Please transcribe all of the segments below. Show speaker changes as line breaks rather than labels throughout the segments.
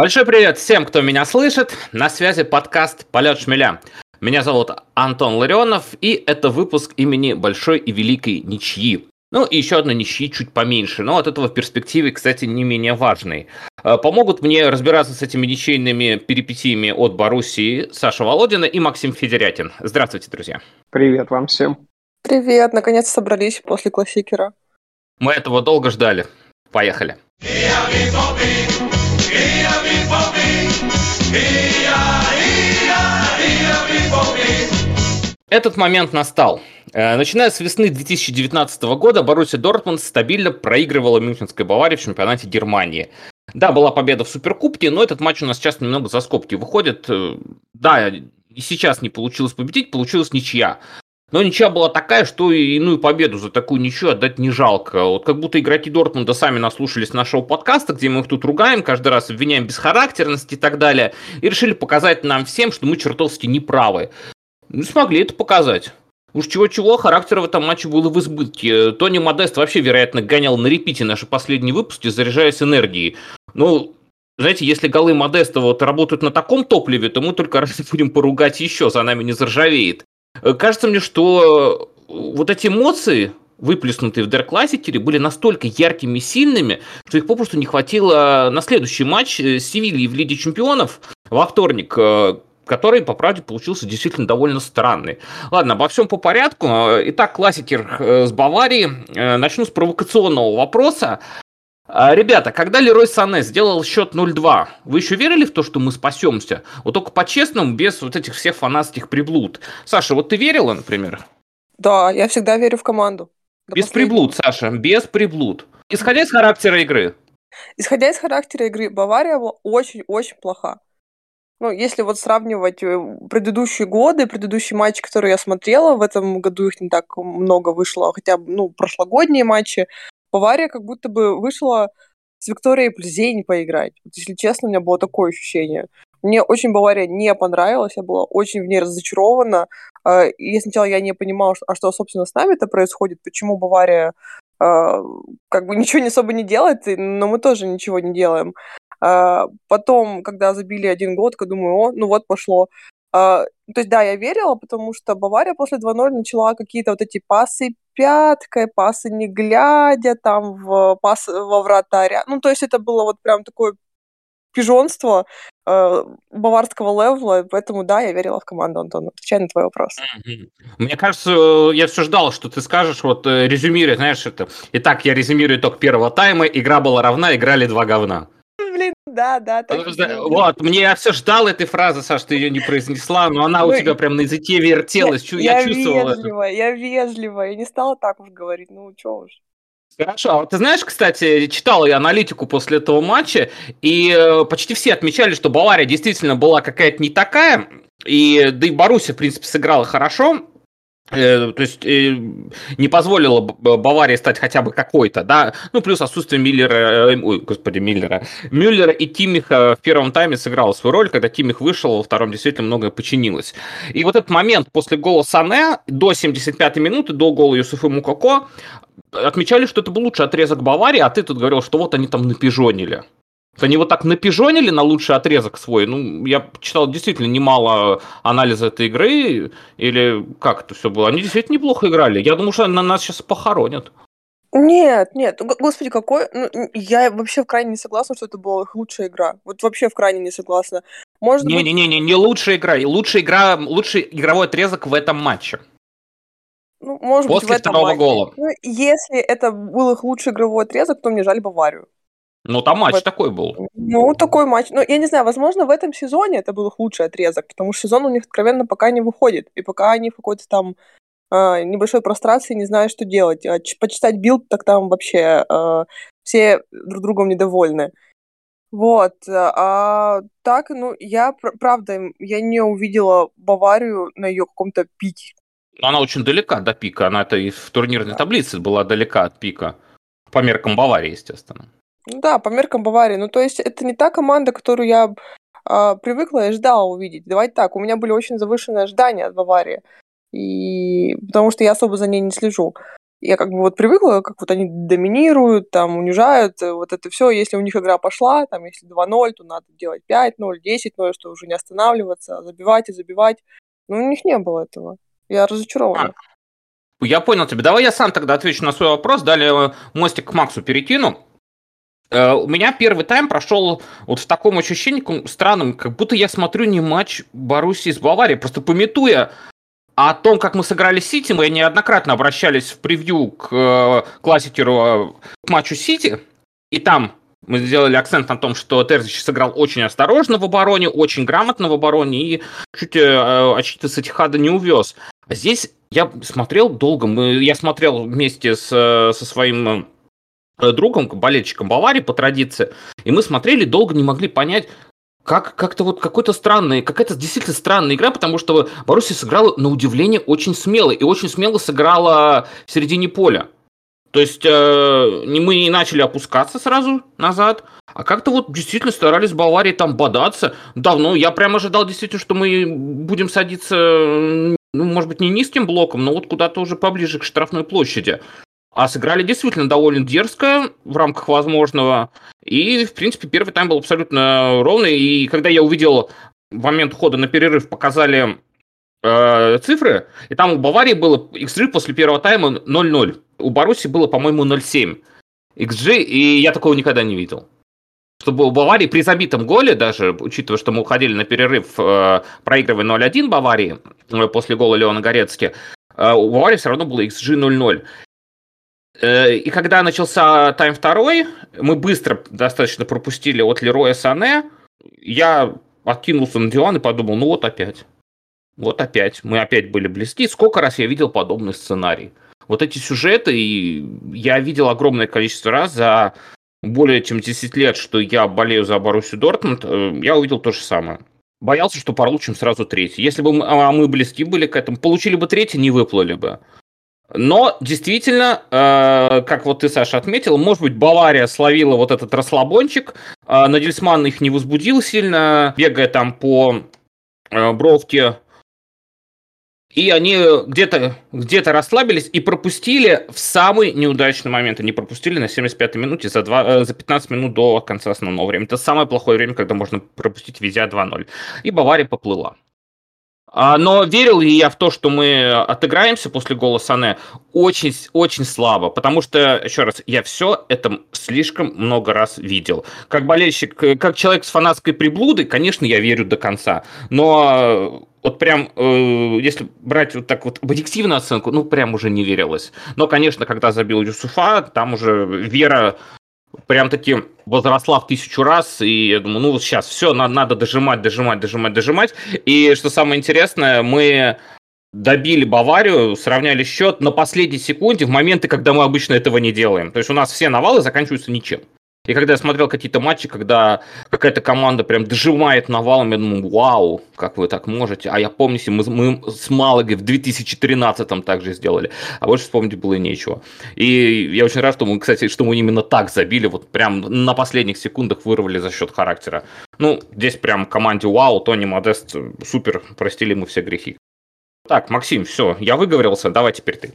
Большой привет всем, кто меня слышит. На связи подкаст «Полет шмеля». Меня зовут Антон Ларионов, и это выпуск имени Большой и Великой Ничьи. Ну и еще одна ничьи чуть поменьше, но от этого в перспективе, кстати, не менее важной. Э, помогут мне разбираться с этими ничейными перипетиями от Боруссии Саша Володина и Максим Федерятин. Здравствуйте, друзья.
Привет вам всем.
Привет, наконец собрались после классикера.
Мы этого долго ждали. Поехали. Этот момент настал. Э, начиная с весны 2019 года Боруссия Дортмунд стабильно проигрывала Мюнхенской Баварии в чемпионате Германии. Да, была победа в Суперкубке, но этот матч у нас сейчас немного за скобки выходит. Э, да, и сейчас не получилось победить, получилась ничья. Но ничья была такая, что и иную победу за такую ничью отдать не жалко. Вот как будто игроки Дортмунда сами наслушались нашего подкаста, где мы их тут ругаем, каждый раз обвиняем бесхарактерность и так далее, и решили показать нам всем, что мы чертовски неправы. Ну, смогли это показать. Уж чего-чего, характера в этом матче было в избытке. Тони Модест вообще, вероятно, гонял на репите наши последние выпуски, заряжаясь энергией. Ну, знаете, если голы Модеста вот работают на таком топливе, то мы только раз будем поругать еще, за нами не заржавеет. Э, кажется мне, что э, вот эти эмоции, выплеснутые в Дэр Классикере, были настолько яркими и сильными, что их попросту не хватило на следующий матч э, с Севильей в Лиге Чемпионов во вторник, который, по правде, получился действительно довольно странный. Ладно, обо всем по порядку. Итак, классикер с Баварии. Начну с провокационного вопроса. А, ребята, когда Лерой Сане сделал счет 0-2, вы еще верили в то, что мы спасемся? Вот только по-честному, без вот этих всех фанатских приблуд. Саша, вот ты верила, например?
Да, я всегда верю в команду.
Без приблуд, Саша, без приблуд. Исходя из характера игры.
Исходя из характера игры, Бавария была очень-очень плоха. Ну, если вот сравнивать э, предыдущие годы, предыдущие матчи, которые я смотрела, в этом году их не так много вышло, хотя ну, прошлогодние матчи, Бавария как будто бы вышла с Викторией Плезень поиграть. Вот, если честно, у меня было такое ощущение. Мне очень Бавария не понравилась, я была очень в ней разочарована. А, и сначала я не понимала, а что, собственно, с нами это происходит, почему Бавария а, как бы ничего не особо не делает, но мы тоже ничего не делаем. А, потом, когда забили один год, я думаю, о, ну вот пошло. То есть, да, я верила, потому что Бавария после 2-0 начала какие-то вот эти пасы пяткой, пасы не глядя, там в пас во вратаря. Ну, то есть это было вот прям такое пижонство э, баварского левела, поэтому да, я верила в команду, Антон, отвечая на твой вопрос.
Мне кажется, э, я все ждал, что ты скажешь, вот э, резюмируя, знаешь, это... Итак, я резюмирую итог первого тайма, игра была равна, играли два говна.
Да, да.
Вот, мне я все ждал этой фразы, Саш, ты ее не произнесла, но она ну, у тебя прям на языке вертелась.
Я, я, я чувствовал вежливо, это. Я вежливо, я не стала так уж говорить, ну что уж.
Хорошо. А вот ты знаешь, кстати, читал я аналитику после этого матча, и э, почти все отмечали, что Бавария действительно была какая-то не такая, и да и Боруссия, в принципе, сыграла хорошо, то есть э, не позволило Баварии стать хотя бы какой-то, да, ну плюс отсутствие Миллера, э, ой, господи, Миллера, Мюллера и Тимиха в первом тайме сыграло свою роль, когда Тимих вышел, во втором действительно многое починилось. И вот этот момент после гола Сане до 75-й минуты, до гола Юсуфа Мукако, отмечали, что это был лучший отрезок Баварии, а ты тут говорил, что вот они там напижонили. Они вот так напижонили на лучший отрезок свой. Ну, я читал действительно немало анализа этой игры. Или как это все было? Они действительно неплохо играли. Я думаю, что на нас сейчас похоронят.
Нет, нет, господи, какой... Ну, я вообще в крайне не согласна, что это была их лучшая игра. Вот вообще в крайне не согласна.
Может Не-не-не, быть... не лучшая игра. Лучшая игра, лучший игровой отрезок в этом матче.
Ну, может
После
быть, в
этом второго матче. гола.
Ну, если это был их лучший игровой отрезок, то мне жаль Баварию.
Ну, там матч вот. такой был.
Ну, такой матч. Ну, я не знаю, возможно, в этом сезоне это был их лучший отрезок, потому что сезон у них откровенно пока не выходит. И пока они в какой-то там э, небольшой прострации не знают, что делать. А почитать Bild, так там вообще э, все друг другом недовольны. Вот. А так, ну, я, правда, я не увидела Баварию на ее каком-то пике.
Она очень далека до пика. Она это и в турнирной таблице была далека от пика. По меркам Баварии, естественно.
Ну да, по меркам Баварии. Ну, то есть это не та команда, которую я а, привыкла и ждала увидеть. Давайте так, у меня были очень завышенные ожидания от Баварии. И потому что я особо за ней не слежу. Я как бы вот привыкла, как вот они доминируют, там, унижают, э, вот это все. Если у них игра пошла, там, если 2-0, то надо делать 5-0, 10-0, что уже не останавливаться, а забивать и забивать. Но у них не было этого. Я разочарована.
А, я понял тебя. Давай я сам тогда отвечу на свой вопрос. Далее э, мостик к Максу перекину. Э, у меня первый тайм прошел вот в таком ощущении странном, как будто я смотрю не матч Боруссии с Баварией, просто пометуя о том, как мы сыграли Сити, мы неоднократно обращались в превью к э, классикеру к матчу Сити, и там мы сделали акцент на том, что Терзич сыграл очень осторожно в обороне, очень грамотно в обороне и чуть э, очки с Этихада не увез. А здесь я смотрел долго, мы, я смотрел вместе с, со своим э, другом, болельщиком Баварии по традиции, и мы смотрели долго, не могли понять, как, как-то вот какой-то странный, какая-то действительно странная игра, потому что Боруссия сыграла на удивление очень смело, и очень смело сыграла в середине поля. То есть э, мы не начали опускаться сразу назад, а как-то вот действительно старались Баварии там бодаться. Давно я прям ожидал действительно, что мы будем садиться, ну, может быть, не низким блоком, но вот куда-то уже поближе к штрафной площади. А сыграли действительно довольно дерзко в рамках возможного. И, в принципе, первый тайм был абсолютно ровный. И когда я увидел в момент ухода на перерыв, показали э, цифры, и там у Баварии было XG после первого тайма 0-0. У Баруси было, по-моему, 0-7 XG, и я такого никогда не видел. Чтобы у Баварии при забитом голе, даже учитывая, что мы уходили на перерыв, э, проигрывая 0-1 Баварии э, после гола Леона Горецки, э, у Баварии все равно было XG 0-0. Э, и когда начался тайм второй, мы быстро достаточно пропустили от Лероя Сане. Я откинулся на диван и подумал, ну вот опять. Вот опять. Мы опять были близки. Сколько раз я видел подобный сценарий. Вот эти сюжеты я видел огромное количество раз за более чем 10 лет, что я болею за Боруссию Дортмунд, э, я увидел то же самое. Боялся, что получим сразу третий. Если бы мы, а мы близки были к этому, получили бы третий, не выплыли бы. Но действительно, э, как вот ты, Саша, отметил, может быть, Бавария словила вот этот расслабончик, э, Надельсман их не возбудил сильно, бегая там по э, бровке, и они где-то где расслабились и пропустили в самый неудачный момент. Они пропустили на 75-й минуте за, 2, э, за 15 минут до конца основного времени. Это самое плохое время, когда можно пропустить, везя 2-0. И Бавария поплыла. А, но верил ли я в то, что мы отыграемся после гола Сане? Очень, очень слабо, потому что, еще раз, я все это слишком много раз видел. Как болельщик, как человек с фанатской приблудой, конечно, я верю до конца, но вот прям, э, если брать вот так вот объективную оценку, ну, прям уже не верилось. Но, конечно, когда забил Юсуфа, там уже вера прям-таки возросла в тысячу раз, и я думаю, ну сейчас все, надо, надо дожимать, дожимать, дожимать, дожимать. И что самое интересное, мы добили Баварию, сравняли счет на последней секунде, в моменты, когда мы обычно этого не делаем. То есть у нас все навалы заканчиваются ничем. И когда я смотрел какие-то матчи, когда какая-то команда прям дожимает навалом, я думаю, вау, как вы так можете. А я помню, мы, мы с Малагой в 2013-м также сделали. А больше вспомнить было нечего. И я очень рад, что мы, кстати, что мы именно так забили, вот прям на последних секундах вырвали за счет характера. Ну, здесь прям команде вау, Тони Модест, супер, простили мы все грехи. Так, Максим, все, я выговорился, давай теперь ты.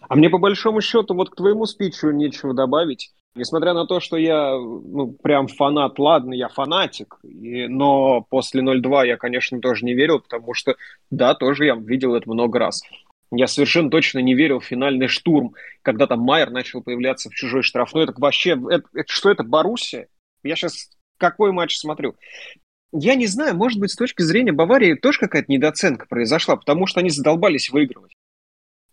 А мне по большому счету вот к твоему спичу нечего добавить. Несмотря на то, что я ну, прям фанат, ладно, я фанатик, и, но после 0-2 я, конечно, тоже не верил, потому что, да, тоже я видел это много раз. Я совершенно точно не верил в финальный штурм, когда там Майер начал появляться в чужой штрафной. Это вообще, это, это, что это, Боруссия? Я сейчас какой матч смотрю? Я не знаю, может быть, с точки зрения Баварии тоже какая-то недооценка произошла, потому что они задолбались выигрывать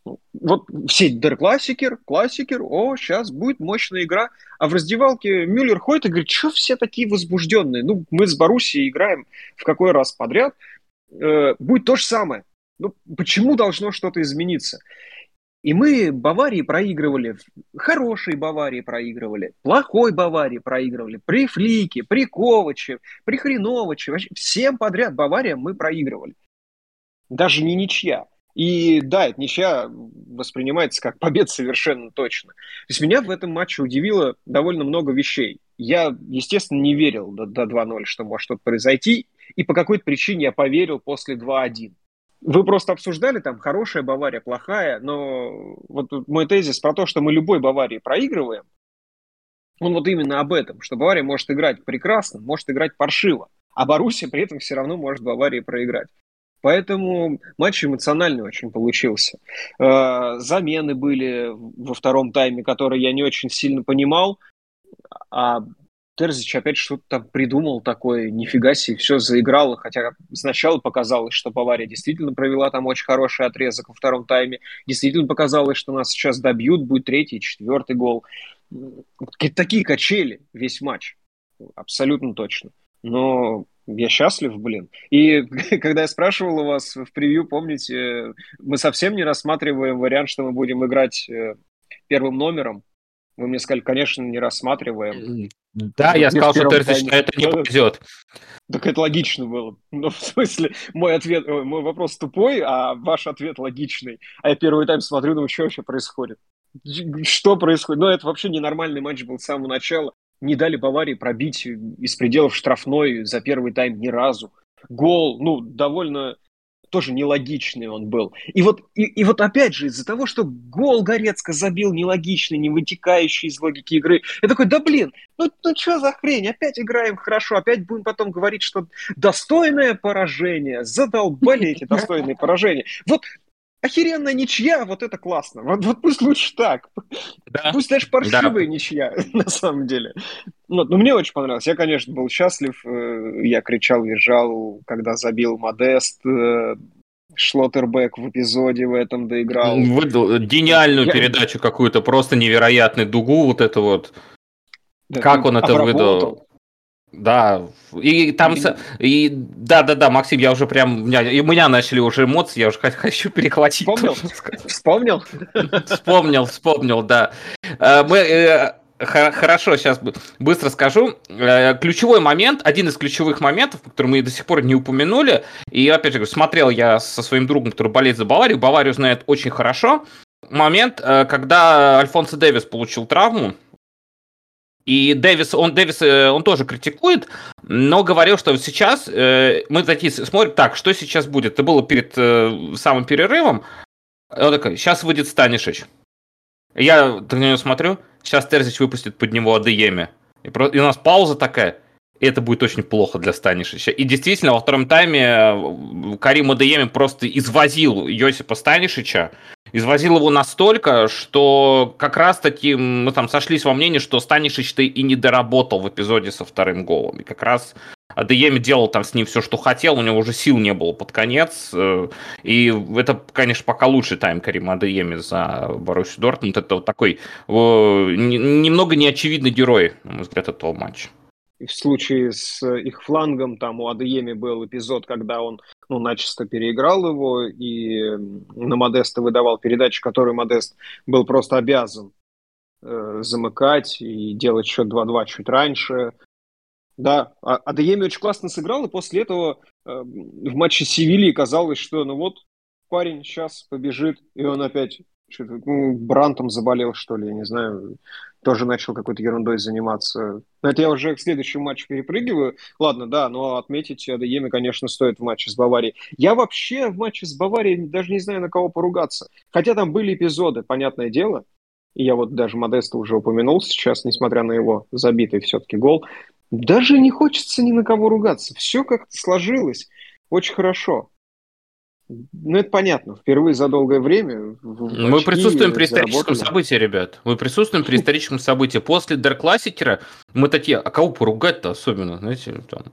вот все Дер Классикер, Классикер, о, сейчас будет мощная игра. А в раздевалке Мюллер ходит и говорит, что все такие возбужденные? Ну, мы с Боруссией играем в какой раз подряд. Э, будет то же самое. Ну, почему должно что-то измениться? И мы Баварии проигрывали, хорошей Баварии проигрывали, плохой Баварии проигрывали, при Флике, при Коваче, при Хреновиче, вообще всем подряд Бавария мы проигрывали. Даже не ничья. И да, эта ничья воспринимается как победа совершенно точно. То есть меня в этом матче удивило довольно много вещей. Я, естественно, не верил до, до 2-0, что может что-то произойти, и по какой-то причине я поверил после 2-1. вы просто обсуждали там хорошая Бавария, плохая, но вот мой тезис про то, что мы любой Баварии проигрываем, он вот именно об этом, что Бавария может играть прекрасно, может играть паршиво, а Боруссия при этом все равно может Баварии проиграть. Поэтому матч эмоциональный очень получился. Э, замены были во втором тайме, которые я не очень сильно понимал. А Терзич опять что-то там придумал такое, нифига себе, все заиграло, хотя сначала показалось, что Бавария действительно провела там очень хороший отрезок во втором тайме, действительно показалось, что нас сейчас добьют, будет третий, четвертый гол. Такие качели весь матч, абсолютно точно. Но я счастлив, блин. И когда я спрашивал у вас в превью, помните, мы совсем не рассматриваем вариант, что мы будем играть э, первым номером. Вы мне сказали, конечно, не рассматриваем.
Да, я сказал, что Терзич на это не повезет.
Так это логично было. Ну, в смысле, мой ответ, мой вопрос тупой, а ваш ответ логичный. А я первый тайм смотрю, думаю, что вообще происходит? Что происходит? Ну, это вообще ненормальный матч был с самого начала не дали Баварии пробить из пределов штрафной за первый тайм ни разу. Гол, ну, довольно тоже нелогичный он был. И вот, и, и вот опять же, из-за того, что гол Горецко забил нелогичный, не вытекающий из логики игры, я такой, да блин, ну, ну что за хрень, опять играем хорошо, опять будем потом говорить, что достойное поражение, задолбали эти достойные поражения. Вот охеренная ничья, вот это классно. Вот, вот пусть лучше так. Да. Пусть даже паршивая да. ничья, на самом деле. Ну, ну, мне очень понравилось. Я, конечно, был счастлив. Э, я кричал, визжал, когда забил Модест. Э, Шлоттербек в эпизоде в этом доиграл.
Выдал гениальную я... передачу какую-то, просто невероятный дугу вот это вот. Да, как он это выдал? Да, и там, и да, да, да, Максим, я уже прям, у меня, и у меня начали уже эмоции, я уже хочу перехватить.
Вспомнил? Вспомнил?
Вспомнил, вспомнил, да. Э, мы, э, Хорошо, сейчас быстро скажу. Э, ключевой момент, один из ключевых моментов, который мы до сих пор не упомянули, и опять же, смотрел я со своим другом, который болеет за Баварию, Баварию знает очень хорошо. Момент, когда Альфонсо Дэвис получил травму, и Дэвис, он, Дэвис, э, он тоже критикует, но говорил, что сейчас э, мы такие смотрим, так, что сейчас будет? Это было перед э, самым перерывом. Он такой, сейчас выйдет Станишич. Я на него смотрю, сейчас Терзич выпустит под него Адееме. И, про, и у нас пауза такая, и это будет очень плохо для Станишича. И действительно, во втором тайме э, Карим Адееми просто извозил Йосипа Станишича, извозил его настолько, что как раз-таки мы там сошлись во мнении, что Станишич-то и не доработал в эпизоде со вторым голом. И как раз Адееми делал там с ним все, что хотел, у него уже сил не было под конец. Э, и это, конечно, пока лучший тайм Карима Адееми за Боруссию Дортмунд. Это вот такой немного неочевидный герой, на мой взгляд, этого матча
в случае с их флангом, там у Адееми был эпизод, когда он ну, начисто переиграл его и на Модеста выдавал передачи, которые Модест был просто обязан э, замыкать и делать счет 2-2 чуть раньше. Да, а Адееми очень классно сыграл, и после этого э, в матче Севильи казалось, что ну вот парень сейчас побежит, и он опять что-то, ну, Брантом заболел, что ли, я не знаю, тоже начал какой-то ерундой заниматься. Но это я уже к следующему матчу перепрыгиваю. Ладно, да, но отметить Адееме, конечно, стоит в матче с Баварией. Я вообще в матче с Баварией даже не знаю, на кого поругаться. Хотя там были эпизоды, понятное дело. И я вот даже Модеста уже упомянул сейчас, несмотря на его забитый все-таки гол. Даже не хочется ни на кого ругаться. Все как-то сложилось. Очень хорошо. Ну, это понятно. Впервые за долгое время...
Мы присутствуем при историческом событии, ребят. Мы присутствуем при историческом событии. После Dark Classic мы такие, а кого поругать-то особенно, знаете, там...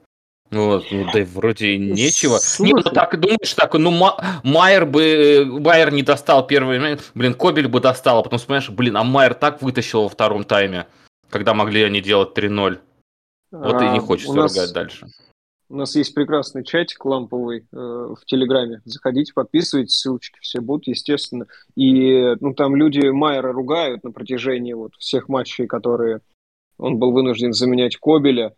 Вот, ну да вроде нечего. Слушай. Не, ну так думаешь, так, ну Майер бы, Майер не достал первый, блин, Кобель бы достал, а потом вспоминаешь, блин, а Майер так вытащил во втором тайме, когда могли они делать 3-0. Вот а, и не хочется нас... ругать дальше.
У нас есть прекрасный чатик ламповый э, в Телеграме. Заходите, подписывайтесь, ссылочки все будут, естественно. И ну, там люди Майера ругают на протяжении вот всех матчей, которые он был вынужден заменять Кобеля.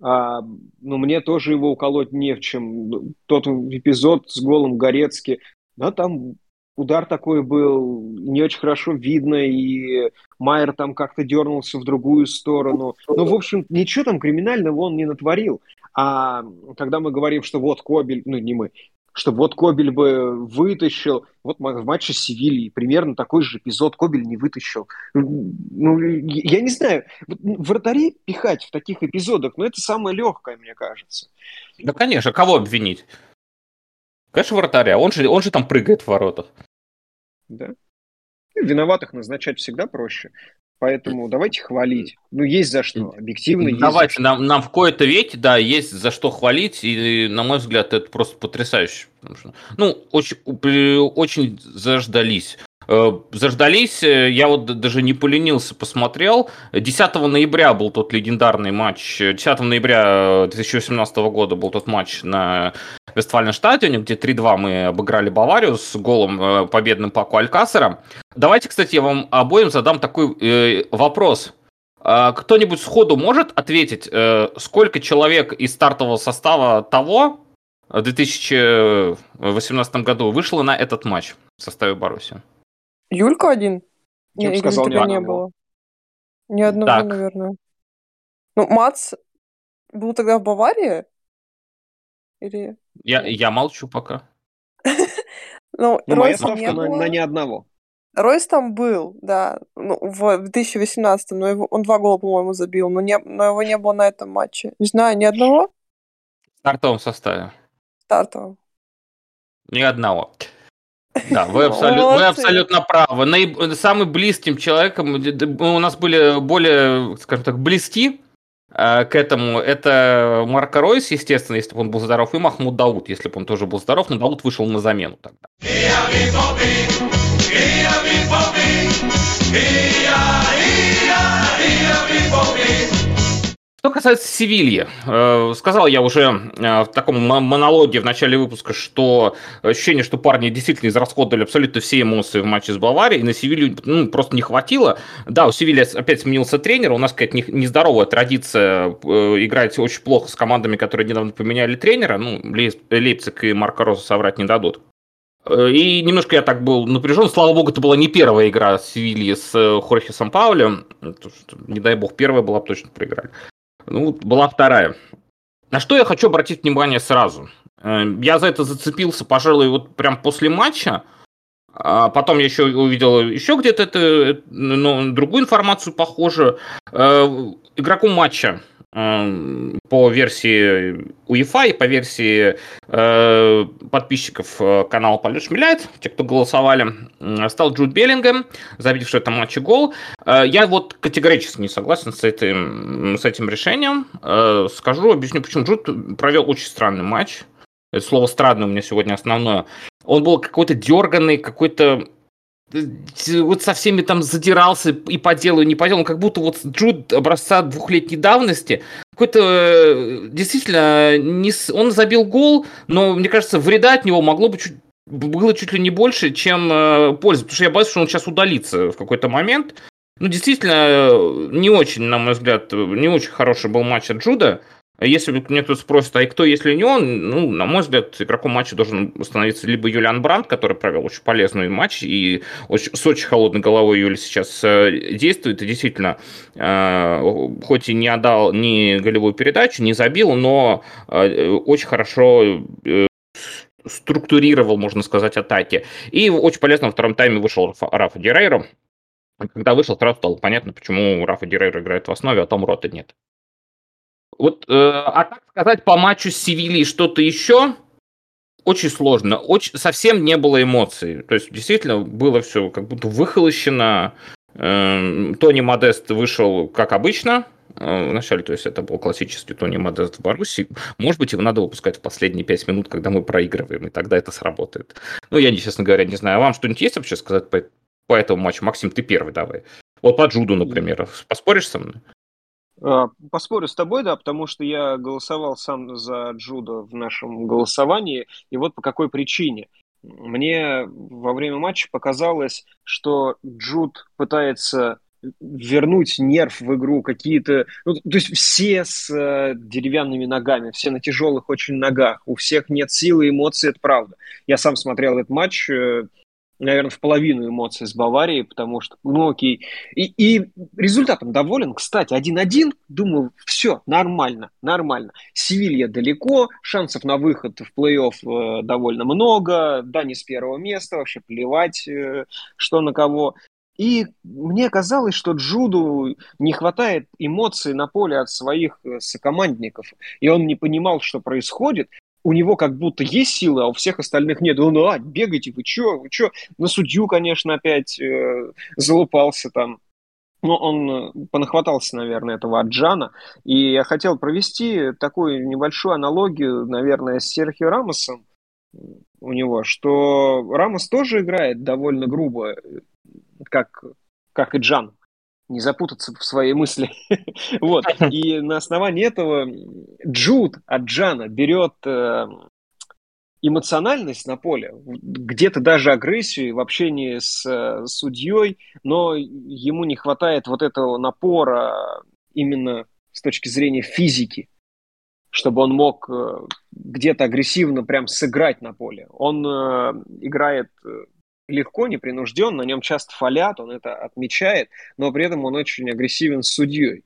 А, ну, мне тоже его уколоть не в чем. Тот эпизод с голом Горецки, да, там удар такой был, не очень хорошо видно, и Майер там как-то дернулся в другую сторону. Ну, в общем, ничего там криминального он не натворил. А когда мы говорим, что вот Кобель, ну не мы, чтобы вот Кобель бы вытащил. Вот в матче с Севильей примерно такой же эпизод Кобель не вытащил. Ну, я не знаю, вратарей пихать в таких эпизодах, ну, это самое легкое, мне кажется.
Да, конечно, кого обвинить? Конечно, вратаря. Он же, он же там прыгает в воротах.
Да. Виноватых назначать всегда проще. Поэтому давайте хвалить. Ну, есть за что, объективно есть
Давайте, нам, нам в кои-то веке, да, есть за что хвалить, и, на мой взгляд, это просто потрясающе. Что, ну, очень, очень заждались. Э, заждались, э, я вот даже не поленился, посмотрел. 10 ноября был тот легендарный матч, 10 ноября 2018 года был тот матч на Вестфальном где 3-2 мы обыграли Баварию с голом э, победным Паку Алькасера. Давайте, кстати, я вам обоим задам такой э, вопрос. А кто-нибудь сходу может ответить, э, сколько человек из стартового состава того в 2018 году вышло на этот матч в составе Баруси?
Юлька один?
Я бы сказал,
ни не было. Ни одного, так. наверное. Ну, Мац был тогда в Баварии? Или...
Я, я молчу пока.
Ну, ну моя ставка на, на ни одного.
Ройс там был, да, ну, в 2018, но его, он два гола, по-моему, забил, но, не, но его не было на этом матче. Не знаю, ни одного?
В стартовом составе.
В стартовом.
Ни одного. Да, вы, абсолют, вы абсолютно правы. Наиб... Самым близким человеком у нас были более, скажем так, близки э, к этому. Это Марко Ройс, естественно, если бы он был здоров, и Махмуд Дауд, если бы он тоже был здоров, но Дауд вышел на замену тогда. Что касается Севильи, э, сказал я уже э, в таком монологе в начале выпуска, что ощущение, что парни действительно израсходовали абсолютно все эмоции в матче с Баварией, и на Севилью ну, просто не хватило. Да, у Севильи опять сменился тренер, у нас какая-то нездоровая традиция э, играть очень плохо с командами, которые недавно поменяли тренера, ну, Лейпциг и Марко Роза соврать не дадут. И немножко я так был напряжен. Слава богу, это была не первая игра Севильи с Хорхе Сан-Паулем. Не дай бог, первая была бы точно проиграли. Ну, была вторая. На что я хочу обратить внимание сразу. Э, я за это зацепился, пожалуй, вот прям после матча. А потом я еще увидел еще где-то это, ну, другую информацию похожую. Э, игроком матча по версии УЕФА и по версии э, подписчиков э, канала Полет Шмеляет, те, кто голосовали, стал Джуд Беллингем, забивший это матче гол. Э, я вот категорически не согласен с этим, с этим решением. Э, скажу, объясню, почему Джуд провел очень странный матч. Это слово странный у меня сегодня основное. Он был какой-то дерганный, какой-то вот со всеми там задирался и по делу, и не по делу, как будто вот Джуд образца двухлетней давности, какой-то э, действительно, не, он забил гол, но мне кажется, вреда от него могло бы чуть было чуть ли не больше, чем э, пользы, потому что я боюсь, что он сейчас удалится в какой-то момент. Ну, действительно, не очень, на мой взгляд, не очень хороший был матч от Джуда. Если мне кто-то спросит, а кто, если не он, ну, на мой взгляд, игроком матча должен становиться либо Юлиан Брандт, который провел очень полезный матч и очень, с очень холодной головой Юли сейчас э, действует и действительно, э, хоть и не отдал ни голевую передачу, не забил, но э, очень хорошо структурировал, можно сказать, атаки. И очень полезно во втором тайме вышел Рафа Дирейро. Когда вышел, сразу стало понятно, почему Рафа Дирейро играет в основе, а Том Рота нет. Вот, э, а так сказать по матчу с Севильей что-то еще очень сложно. Очень, совсем не было эмоций. То есть, действительно, было все как будто выхолощено. Э, Тони Модест вышел как обычно, э, вначале, то есть это был классический Тони Модест в Баруси. Может быть, его надо выпускать в последние пять минут, когда мы проигрываем, и тогда это сработает. Ну, я, честно говоря, не знаю. А вам что-нибудь есть вообще сказать по, по этому матчу? Максим, ты первый давай. Вот по Джуду, например. Поспоришь со мной?
А, поспорю с тобой, да, потому что я голосовал сам за Джуда в нашем голосовании, и вот по какой причине. Мне во время матча показалось, что Джуд пытается вернуть нерв в игру какие-то... Ну, то есть все с э, деревянными ногами, все на тяжелых очень ногах, у всех нет силы, эмоций, это правда. Я сам смотрел этот матч, э, наверное, в половину эмоций с Баварией, потому что, ну окей. И, и результатом доволен, кстати, 1-1, думаю, все, нормально, нормально. Севилья далеко, шансов на выход в плей-офф э, довольно много, да, не с первого места, вообще плевать, э, что на кого. И мне казалось, что Джуду не хватает эмоций на поле от своих э, сокомандников, и он не понимал, что происходит, у него как будто есть силы, а у всех остальных нет. Он, а, бегайте, вы чё, вы чё? На судью, конечно, опять э, залупался там. Но он э, понахватался, наверное, этого от Джана. И я хотел провести такую небольшую аналогию, наверное, с Серхио Рамосом у него, что Рамос тоже играет довольно грубо, как, как и Джан не запутаться в своей мысли. вот. И на основании этого Джуд от Джана берет э, эмоциональность на поле, где-то даже агрессию в общении с э, судьей, но ему не хватает вот этого напора именно с точки зрения физики, чтобы он мог э, где-то агрессивно прям сыграть на поле. Он играет легко, непринужденно, на нем часто фалят, он это отмечает, но при этом он очень агрессивен с судьей.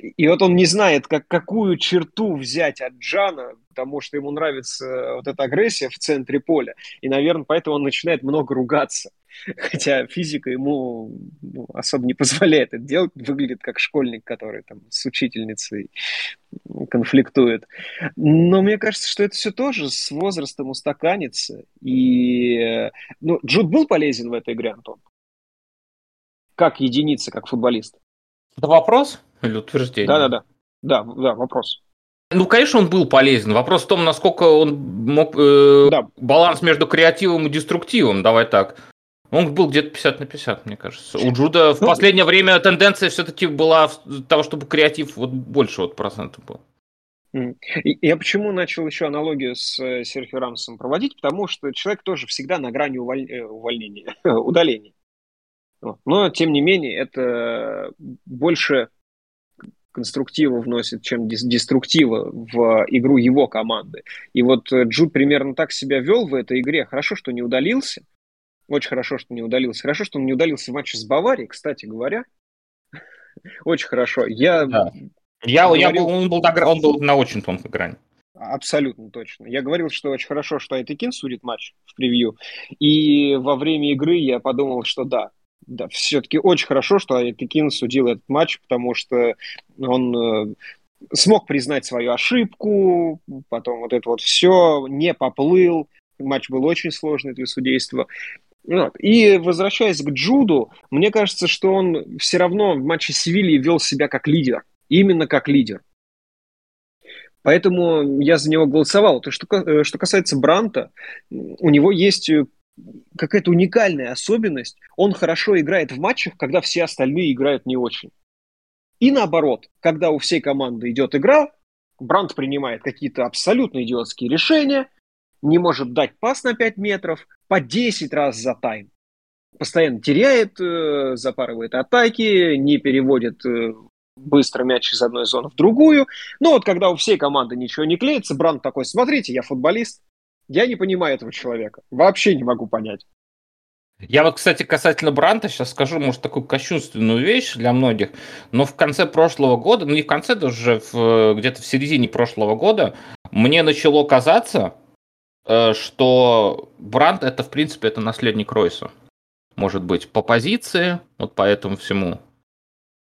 И вот он не знает, как, какую черту взять от Джана, потому что ему нравится вот эта агрессия в центре поля. И, наверное, поэтому он начинает много ругаться. Хотя физика ему ну, особо не позволяет это делать. Выглядит как школьник, который там с учительницей конфликтует. Но мне кажется, что это все тоже с возрастом устаканится. И ну, Джуд был полезен в этой игре, Антон? Как единица, как футболист?
Это вопрос или утверждение?
Да-да-да. Да, да, вопрос.
Ну, конечно, он был полезен. Вопрос в том, насколько он мог э, да. баланс между креативом и деструктивом, давай так. Он был где-то 50 на 50, мне кажется. У Джуда в ну, последнее время тенденция все-таки была того, чтобы креатив вот больше вот процентов был.
Я почему начал еще аналогию с э, Серхио Рамсом проводить? Потому что человек тоже всегда на грани уволь... Э, увольнения, удаления. Но, тем не менее, это больше конструктива вносит, чем деструктива в игру его команды. И вот э, Джуд примерно так себя вел в этой игре. Хорошо, что не удалился, очень хорошо, что не удалился. Хорошо, что он не удалился в матче с Баварией, кстати говоря. Очень хорошо. Я,
да. я, говорил... я был, он, был, он был на очень тонкой грани.
Абсолютно точно. Я говорил, что очень хорошо, что Айтекин судит матч в превью. И во время игры я подумал, что да, да, все-таки очень хорошо, что Айтекин судил этот матч, потому что он э, смог признать свою ошибку, потом вот это вот все, не поплыл. Матч был очень сложный для судейства. Вот. И возвращаясь к Джуду, мне кажется, что он все равно в матче Севильи вел себя как лидер. Именно как лидер. Поэтому я за него голосовал. То, что, э, что касается Бранта, у него есть какая-то уникальная особенность. Он хорошо играет в матчах, когда все остальные играют не очень. И наоборот, когда у всей команды идет игра, Брант принимает какие-то абсолютно идиотские решения, не может дать пас на 5 метров по 10 раз за тайм. Постоянно теряет, э, запарывает атаки, не переводит э, быстро мяч из одной зоны в другую. Но вот когда у всей команды ничего не клеится, Бранд такой, смотрите, я футболист, я не понимаю этого человека. Вообще не могу понять.
Я вот, кстати, касательно Бранта сейчас скажу, может, такую кощунственную вещь для многих, но в конце прошлого года, ну не в конце, даже в, где-то в середине прошлого года, мне начало казаться, Э, что Бранд это, в принципе, это наследник Ройса. Может быть, по позиции, вот по этому всему.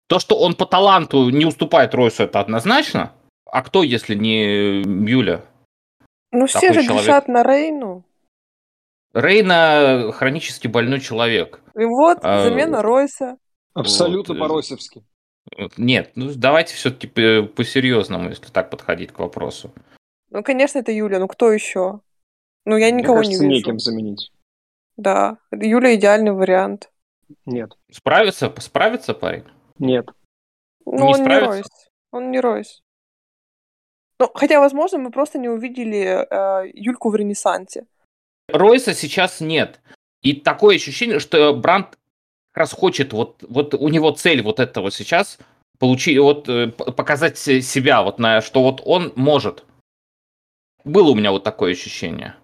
То, что он по таланту не уступает Ройсу, это однозначно. А кто, если не Мюля?
Ну, все же человек? грешат на Рейну.
Рейна хронически больной человек.
И вот, а, замена Ройса.
Абсолютно вот. по-ройсовски.
Нет, ну давайте все-таки по-серьезному, если так подходить к вопросу.
Ну, конечно, это Юля, ну кто еще? Ну, я никого
Мне кажется,
не
вижу. некем заменить.
Да, Юля идеальный вариант.
Нет.
Справится? Справится парень?
Нет.
Ну, не он справится? не Ройс. Он не Ройс. Ну, хотя, возможно, мы просто не увидели э, Юльку в Ренессансе.
Ройса сейчас нет. И такое ощущение, что Бранд как раз хочет, вот, вот у него цель вот этого сейчас, получить, вот э, показать себя, вот на, что вот он может. Было у меня вот такое ощущение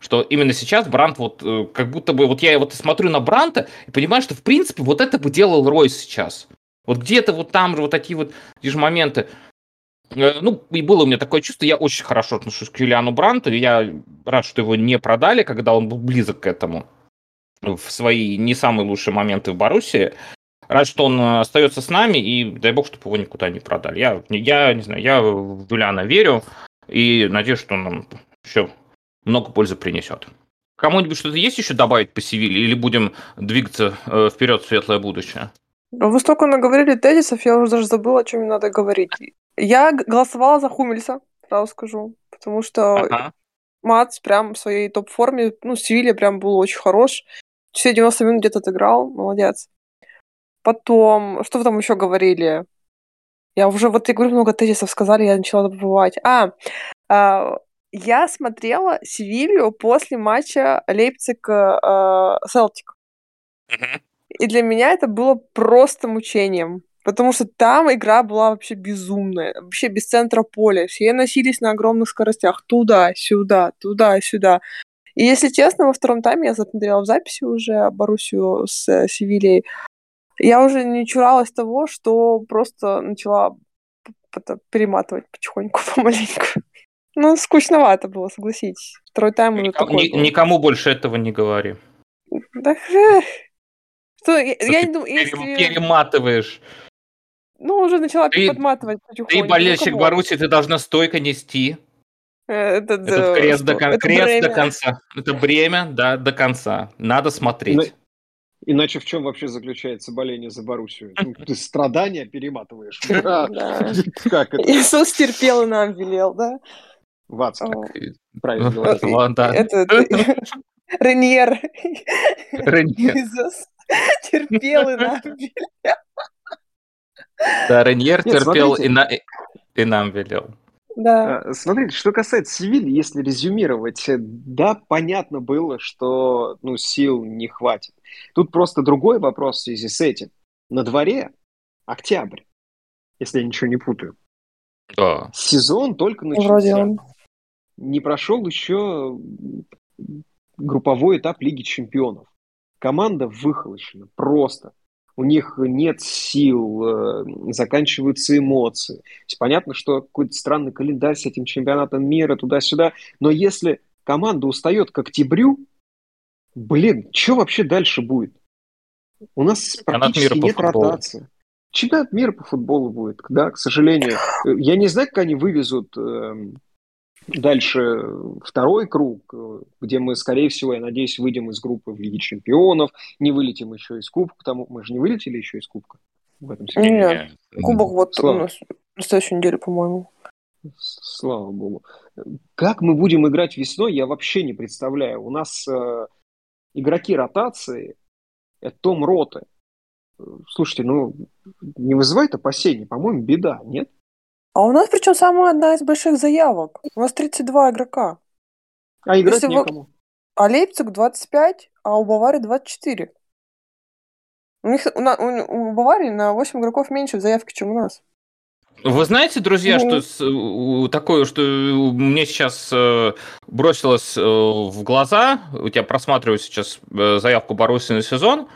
Что именно сейчас Брант вот э, как будто бы... Вот я вот смотрю на Бранта и понимаю, что в принципе вот это бы делал Ройс сейчас. Вот где-то вот там же вот такие вот же моменты. Э, ну, и было у меня такое чувство, я очень хорошо отношусь к Юлиану Бранту, и я рад, что его не продали, когда он был близок к этому в свои не самые лучшие моменты в Боруссии. Рад, что он остается с нами, и дай бог, чтобы его никуда не продали. Я, я не знаю, я в Юлиана верю, и надеюсь, что он нам еще много пользы принесет. Кому-нибудь что-то есть еще добавить по Севиле, или будем двигаться э, вперед в светлое будущее?
Вы столько наговорили тезисов, я уже даже забыла, о чем мне надо говорить. Я голосовала за Хумельса, сразу скажу, потому что ага. Мац прям в своей топ-форме, ну, Севилья прям был очень хорош. Все 90 минут где-то отыграл, молодец. Потом, что вы там еще говорили? Я уже, вот я говорю, много тезисов сказали, я начала забывать. А, а я смотрела Севилью после матча Лейпциг-Селтик. Uh-huh. И для меня это было просто мучением. Потому что там игра была вообще безумная, вообще без центра поля. Все носились на огромных скоростях туда-сюда, туда-сюда. И если честно, во втором тайме я смотрела в записи уже Боруссию с э, Севильей. Я уже не чуралась того, что просто начала перематывать потихоньку, помаленьку. Ну, скучновато было, согласитесь. Второй тайм уже
никому, такой. Ни, никому больше этого не говори.
Да, что, я, я не думаю, если...
Перематываешь.
Ну, уже начала ты, подматывать
потихоньку. Ты болельщик Баруси, ты должна стойко нести.
Это,
Этот крест, до, это крест до конца. Это бремя, да, до конца. Надо смотреть.
Иначе в чем вообще заключается боление за Боруссию? Ну, ты страдания перематываешь.
Как это? Иисус терпел и нам велел, да?
Вацк, правильно говорить.
Это Реньер.
Реньер.
Иисус терпел и нам велел.
Да, Реньер терпел и, на, и нам велел.
Да.
А, смотрите, что касается Севильи, если резюмировать, да, понятно было, что ну, сил не хватит. Тут просто другой вопрос в связи с этим. На дворе октябрь, если я ничего не путаю.
Да.
Сезон только начался. Вроде он. Не прошел еще групповой этап Лиги Чемпионов. Команда выхолощена просто у них нет сил, э, заканчиваются эмоции. То есть понятно, что какой-то странный календарь с этим чемпионатом мира туда-сюда, но если команда устает к октябрю, блин, что вообще дальше будет? У нас практически нет ротации. Чемпионат мира по футболу будет, да, к сожалению. Я не знаю, как они вывезут э, Дальше второй круг, где мы, скорее всего, я надеюсь, выйдем из группы в Лиге Чемпионов, не вылетим еще из Кубка, потому мы же не вылетели еще из Кубка
в этом сезоне. Нет, Кубок вот Слава. у нас на следующей неделе, по-моему.
Слава богу. Как мы будем играть весной, я вообще не представляю. У нас э, игроки ротации – это Том Роты. Слушайте, ну, не вызывает опасений? По-моему, беда, нет?
А у нас причем самая одна из больших заявок. У нас 32 игрока.
А играть Если некому. Вы...
А Лейпциг 25, а у Баварии 24. У них у, у, у Баварии на 8 игроков меньше в заявке, чем у нас.
Вы знаете, друзья, ну... что с, такое, что мне сейчас э, бросилось э, в глаза, у тебя просматриваю сейчас э, заявку Боруссии на сезон,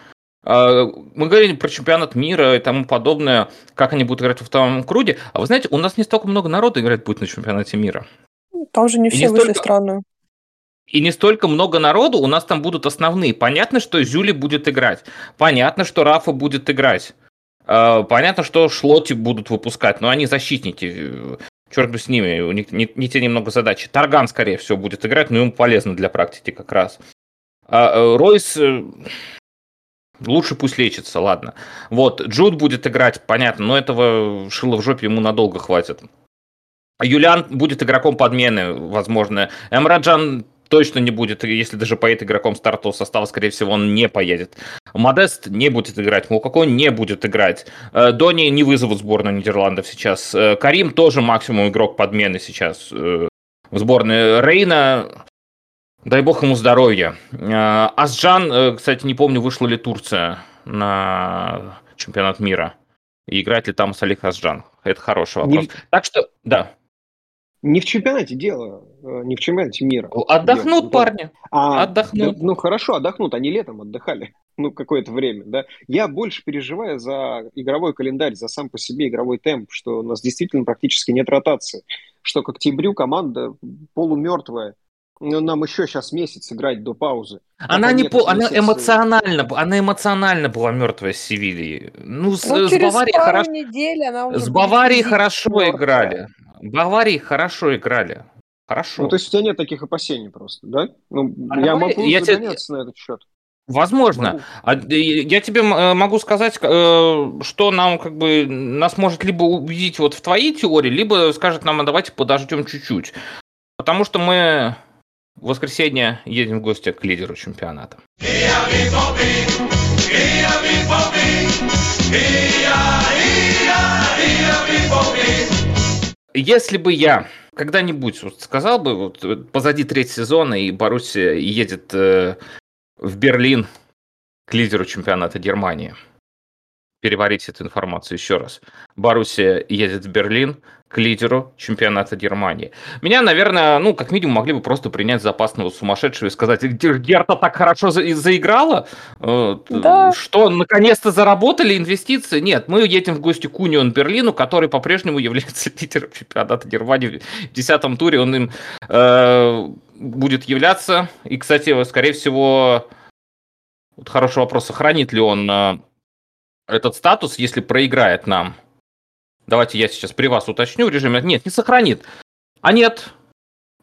мы говорили про чемпионат мира и тому подобное, как они будут играть во втором круге. А вы знаете, у нас не столько много народу играть будет на чемпионате мира.
Там же не все не вышли столько... страны.
И не столько много народу, у нас там будут основные. Понятно, что Зюли будет играть. Понятно, что Рафа будет играть. А, понятно, что Шлоти будут выпускать, но они защитники. Черт бы с ними, у них не, не те немного задачи. Тарган, скорее всего, будет играть, но ему полезно для практики как раз. А э, Ройс э, Лучше пусть лечится, ладно. Вот, Джуд будет играть, понятно, но этого шила в жопе ему надолго хватит. Юлиан будет игроком подмены, возможно. Эмраджан точно не будет, если даже поедет игроком стартового состава, скорее всего, он не поедет. Модест не будет играть, Мукако не будет играть. Э, Дони не вызовут сборную Нидерландов сейчас. Э, Карим тоже максимум игрок подмены сейчас э, в сборной. Рейна Дай бог ему здоровья. А, Асджан, э, кстати, не помню, вышла ли Турция на чемпионат мира. И играет ли там Салих Асджан? Это хороший вопрос. Не... Так что, да.
Не в чемпионате дело, э, не в чемпионате мира.
Отдохнут дело. парни.
А, отдохнут. Да, ну хорошо, отдохнут. Они летом отдыхали. Ну, какое-то время, да. Я больше переживаю за игровой календарь, за сам по себе игровой темп, что у нас действительно практически нет ротации. Что к октябрю команда полумертвая. Ну, нам еще сейчас месяц играть до паузы.
Она не по, она эмоционально, она эмоционально была мертвая с Севильей. Ну, с, ну, с Баварией хорошо. Недели она уже с Баварией хорошо мертвая. играли. Баварии хорошо играли. Хорошо.
Ну, то есть у тебя нет таких опасений просто, да? Ну, а я могу я загоняться тебе... на этот счет.
Возможно. А, я тебе э, могу сказать, э, что нам как бы нас может либо убедить вот в твоей теории, либо скажет нам, а давайте подождем чуть-чуть. Потому что мы в воскресенье едем в гости к лидеру чемпионата. Если бы я когда-нибудь вот сказал бы, вот позади треть сезона и Боруссия едет э, в Берлин к лидеру чемпионата Германии. Переварить эту информацию еще раз. Боруссия едет в Берлин к лидеру чемпионата Германии. Меня, наверное, ну, как минимум, могли бы просто принять за опасного сумасшедшего и сказать, Герта так хорошо за заиграла, да. что наконец-то заработали инвестиции. Нет, мы едем в гости к Унион Берлину, который по-прежнему является лидером чемпионата Германии. В десятом туре он им э, будет являться. И, кстати, скорее всего, вот хороший вопрос, сохранит ли он э, этот статус, если проиграет нам Давайте я сейчас при вас уточню в режиме. Нет, не сохранит. А нет,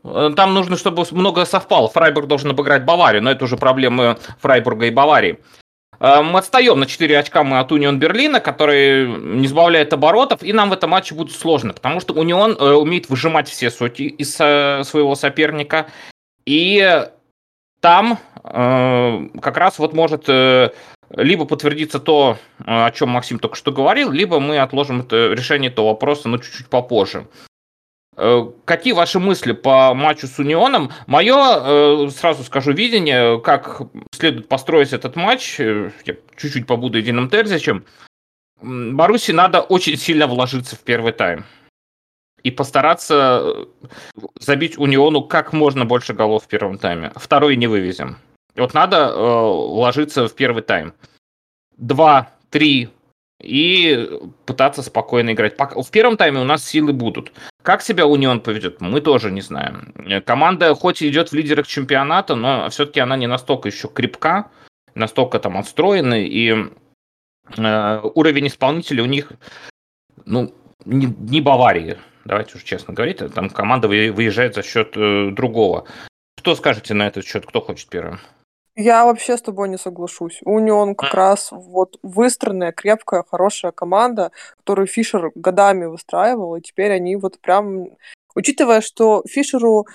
э, там нужно, чтобы много совпало. Фрайбург должен обыграть Баварию, но это уже проблемы Фрайбурга и Баварии. Э, мы отстаем на 4 очка мы от Унион Берлина, который не сбавляет оборотов, и нам в этом матче будет сложно, потому что Унион э, умеет выжимать все соки из своего соперника, и там как раз вот может либо подтвердится то, о чем Максим только что говорил, либо мы отложим это решение этого вопроса, но чуть-чуть попозже. Э, какие ваши мысли по матчу с Унионом? Мое, э, сразу скажу, видение, как следует построить этот матч, э, я чуть-чуть побуду единым Терзичем. Баруси надо очень сильно вложиться в первый тайм и постараться забить Униону как можно больше голов в первом тайме. Второй не вывезем. Вот надо э, ложиться в первый тайм. Два, три, и пытаться спокойно играть. В первом тайме у нас силы будут. Как себя Унион поведет, мы тоже не знаем. Команда хоть и идет в лидерах чемпионата, но все-таки она не настолько еще крепка, настолько там отстроена, и э, уровень исполнителей у них, ну, не, не Баварии, давайте уже честно говорить, там команда выезжает за счет э, другого. Что скажете на этот счет, кто хочет первым?
Я вообще с тобой не соглашусь. Унион как раз вот выстроенная, крепкая, хорошая команда, которую Фишер годами выстраивал, и теперь они вот прям... Учитывая, что Фишеру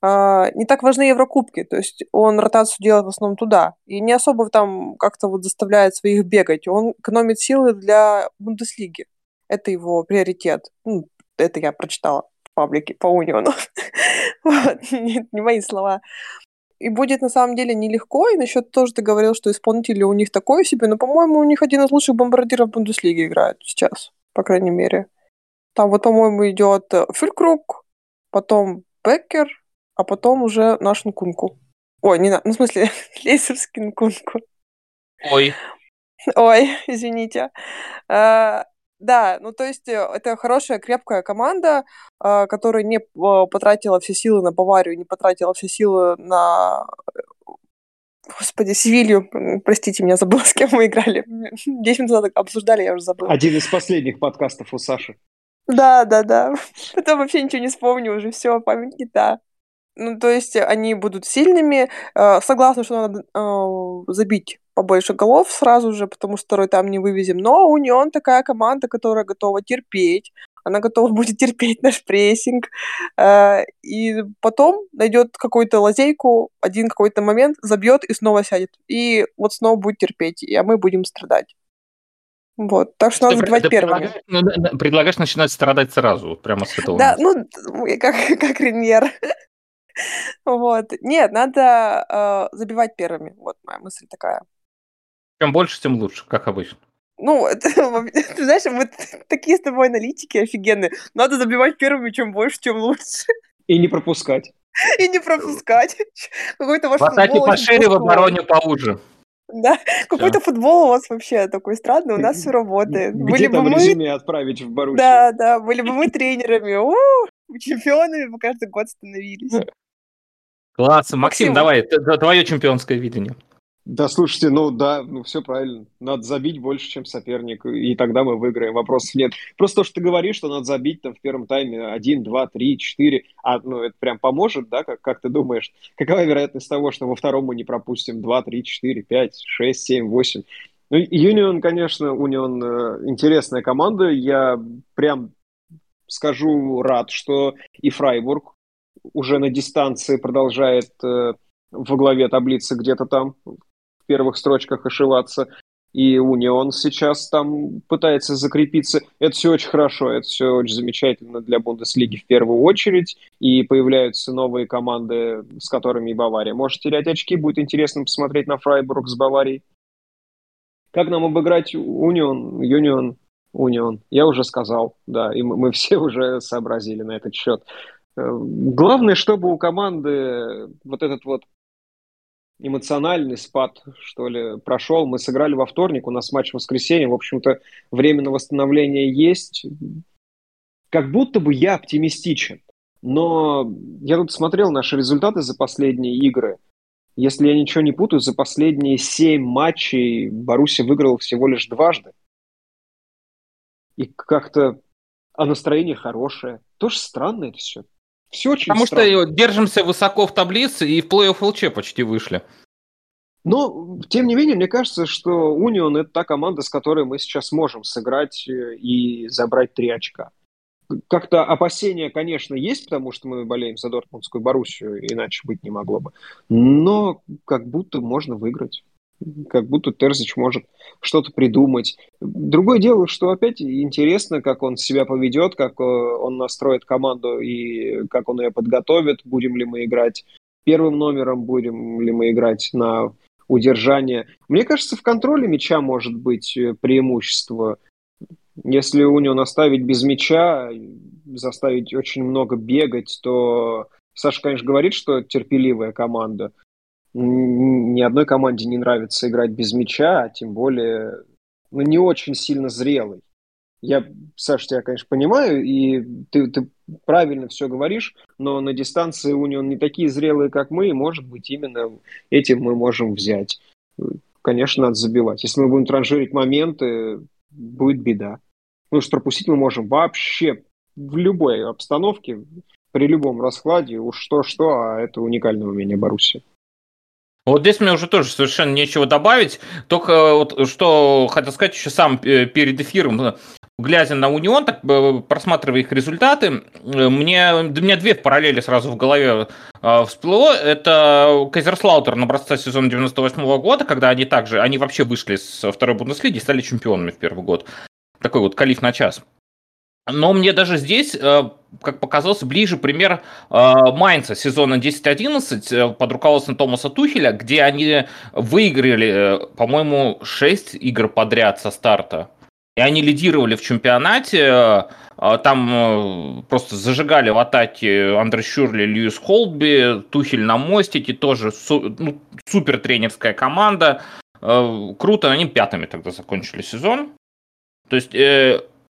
а, не так важны Еврокубки, то есть он ротацию делает в основном туда, и не особо там как-то вот заставляет своих бегать, он экономит силы для Бундеслиги. Это его приоритет. Ну, это я прочитала в паблике по Униону. вот, не, не мои слова и будет на самом деле нелегко. И насчет тоже ты говорил, что исполнители у них такое себе, но, по-моему, у них один из лучших бомбардиров Бундеслиги играет сейчас, по крайней мере. Там вот, по-моему, идет э, Фюлькруг, потом Беккер, а потом уже наш Нкунку. Ой, не на... ну, в смысле, Лейсерский Нкунку.
Ой.
Ой, извините. А, да, ну то есть э, это хорошая, крепкая команда, э, которая не э, потратила все силы на Баварию, не потратила все силы на Господи, Севилью, простите меня, забыла, с кем мы играли. Десять минут назад обсуждали, я уже забыла.
Один из последних подкастов у Саши.
Да, да, да. Потом вообще ничего не вспомню уже, все, память не та. Ну, то есть они будут сильными. Согласна, что надо забить побольше голов сразу же, потому что второй там не вывезем. Но у Унион такая команда, которая готова терпеть, она готова будет терпеть наш прессинг, э, и потом найдет какую-то лазейку, один какой-то момент, забьет и снова сядет. И вот снова будет терпеть, а мы будем страдать. Вот, так что, что надо забивать первыми.
Предлагаешь, ну, предлагаешь начинать страдать сразу, прямо с этого.
Да, ну, как, как Реньер. вот. Нет, надо э, забивать первыми. Вот моя мысль такая.
Чем больше, тем лучше, как обычно.
Ну, это, ты знаешь, мы такие с тобой аналитики офигенные. Надо забивать первым, чем больше, чем лучше.
И не пропускать.
И не пропускать.
Какой-то ваш Хватайте пошире, в обороне поуже.
Да, какой-то футбол у вас вообще такой странный, у нас все работает.
Где были там бы мы... отправить в Боруссию?
Да, да, были бы мы тренерами, у, чемпионами бы каждый год становились.
Класс, Максим, Максим давай, твое чемпионское видение.
Да, слушайте, ну да, ну все правильно. Надо забить больше, чем соперник, и тогда мы выиграем. Вопросов нет. Просто то, что ты говоришь, что надо забить там в первом тайме 1, 2, 3, 4, а ну это прям поможет, да, как, как ты думаешь? Какова вероятность того, что во втором мы не пропустим 2, 3, 4, 5, 6, 7, 8? Ну, Юнион, конечно, Унион э, интересная команда. Я прям скажу рад, что и Фрайбург уже на дистанции продолжает э, во главе таблицы где-то там первых строчках ошиваться. И Унион сейчас там пытается закрепиться. Это все очень хорошо, это все очень замечательно для Бундеслиги в первую очередь. И появляются новые команды, с которыми и Бавария может терять очки. Будет интересно посмотреть на Фрайбург с Баварией. Как нам обыграть Унион, Юнион, Унион? Я уже сказал, да, и мы все уже сообразили на этот счет. Главное, чтобы у команды вот этот вот эмоциональный спад, что ли, прошел. Мы сыграли во вторник, у нас матч в воскресенье. В общем-то, время на восстановление есть. Как будто бы я оптимистичен. Но я тут смотрел наши результаты за последние игры. Если я ничего не путаю, за последние семь матчей Баруси выиграл всего лишь дважды. И как-то... А настроение хорошее. Тоже странно это все.
Все очень Потому странно. что держимся высоко в таблице и в плей-офф ЛЧ почти вышли.
Но, тем не менее, мне кажется, что Унион – это та команда, с которой мы сейчас можем сыграть э, и забрать три очка. Как-то опасения, конечно, есть, потому что мы болеем за Дортмундскую Боруссию, иначе быть не могло бы. Но как будто можно выиграть как будто Терзич может что-то придумать. Другое дело, что опять интересно, как он себя поведет, как э, он настроит команду и как он ее подготовит, будем ли мы играть первым номером, будем ли мы играть на удержание. Мне кажется, в контроле мяча может быть э, преимущество. Если у него наставить без мяча, заставить очень много бегать, то Саша, конечно, говорит, что терпеливая команда, ни одной команде не нравится играть без мяча, а тем более ну, не очень сильно зрелый. Я, Саша, тебя, конечно, понимаю, и ты, ты правильно все говоришь, но на дистанции Унион не такие зрелые, как мы, и, может быть, именно этим мы можем взять. Конечно, надо забивать. Если мы будем транжирить моменты, будет беда. Ну, что пропустить мы можем вообще в любой обстановке, при любом раскладе, уж что-что, а это уникальное умение Боруссии.
Вот здесь мне уже тоже совершенно нечего добавить. Только вот что хотел сказать еще сам э, перед эфиром, глядя на Унион, так э, просматривая их результаты, э, мне, до меня две параллели сразу в голове э, всплыло. Это Кайзерслаутер образца сезона 98 -го года, когда они также, они вообще вышли с второй Бундеслиги и стали чемпионами в первый год. Такой вот калиф на час. Но мне даже здесь, э, как показалось, ближе пример э, Майнца сезона 10-11 э, под руководством Томаса Тухеля, где они выиграли, по-моему, 6 игр подряд со старта. И они лидировали в чемпионате, там просто зажигали в атаке Андрей Шюрли, Льюис Холдби, Тухель на мостике, тоже ну, супер тренерская команда. Круто, они пятыми тогда закончили сезон. То есть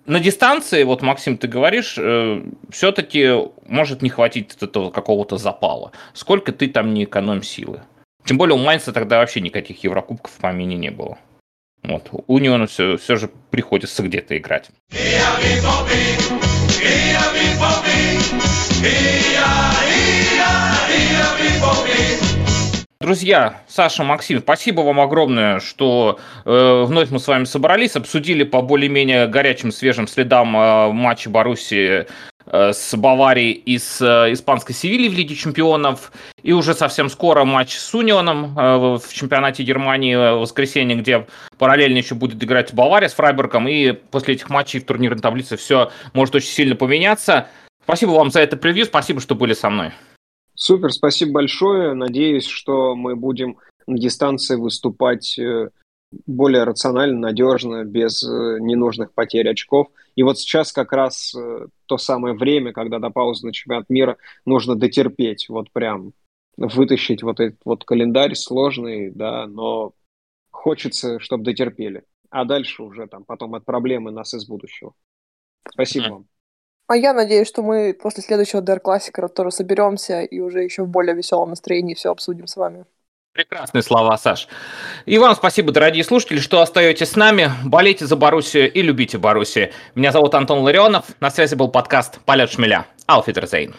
на дистанции, вот, Максим, ты говоришь, э, все-таки может не хватить этого какого-то запала. Сколько ты там не экономь силы. Тем более у Майнца тогда вообще никаких Еврокубков в помине не было. Вот. У него все, все же приходится где-то играть. Друзья, Саша, Максим, спасибо вам огромное, что э, вновь мы с вами собрались, обсудили по более-менее горячим, свежим следам э, матча Баруси э, с Баварией и с э, испанской Севильей в Лиге чемпионов. И уже совсем скоро матч с Унионом э, в чемпионате Германии в воскресенье, где параллельно еще будет играть Бавария с Фрайбергом. И после этих матчей в турнирной таблице все может очень сильно поменяться. Спасибо вам за это превью, спасибо, что были со мной.
Супер, спасибо большое. Надеюсь, что мы будем на дистанции выступать э, более рационально, надежно, без э, ненужных потерь очков. И вот сейчас как раз э, то самое время, когда до паузы на чемпионат мира нужно дотерпеть, вот прям вытащить вот этот вот календарь сложный, да, но хочется, чтобы дотерпели. А дальше уже там потом от проблемы нас из будущего. Спасибо вам.
А я надеюсь, что мы после следующего DR классика тоже соберемся и уже еще в более веселом настроении все обсудим с вами.
Прекрасные слова, Саш. И вам спасибо, дорогие слушатели, что остаетесь с нами. Болейте за Боруссию и любите Боруссию. Меня зовут Антон Ларионов. На связи был подкаст «Полет шмеля». Ауфитерзейн.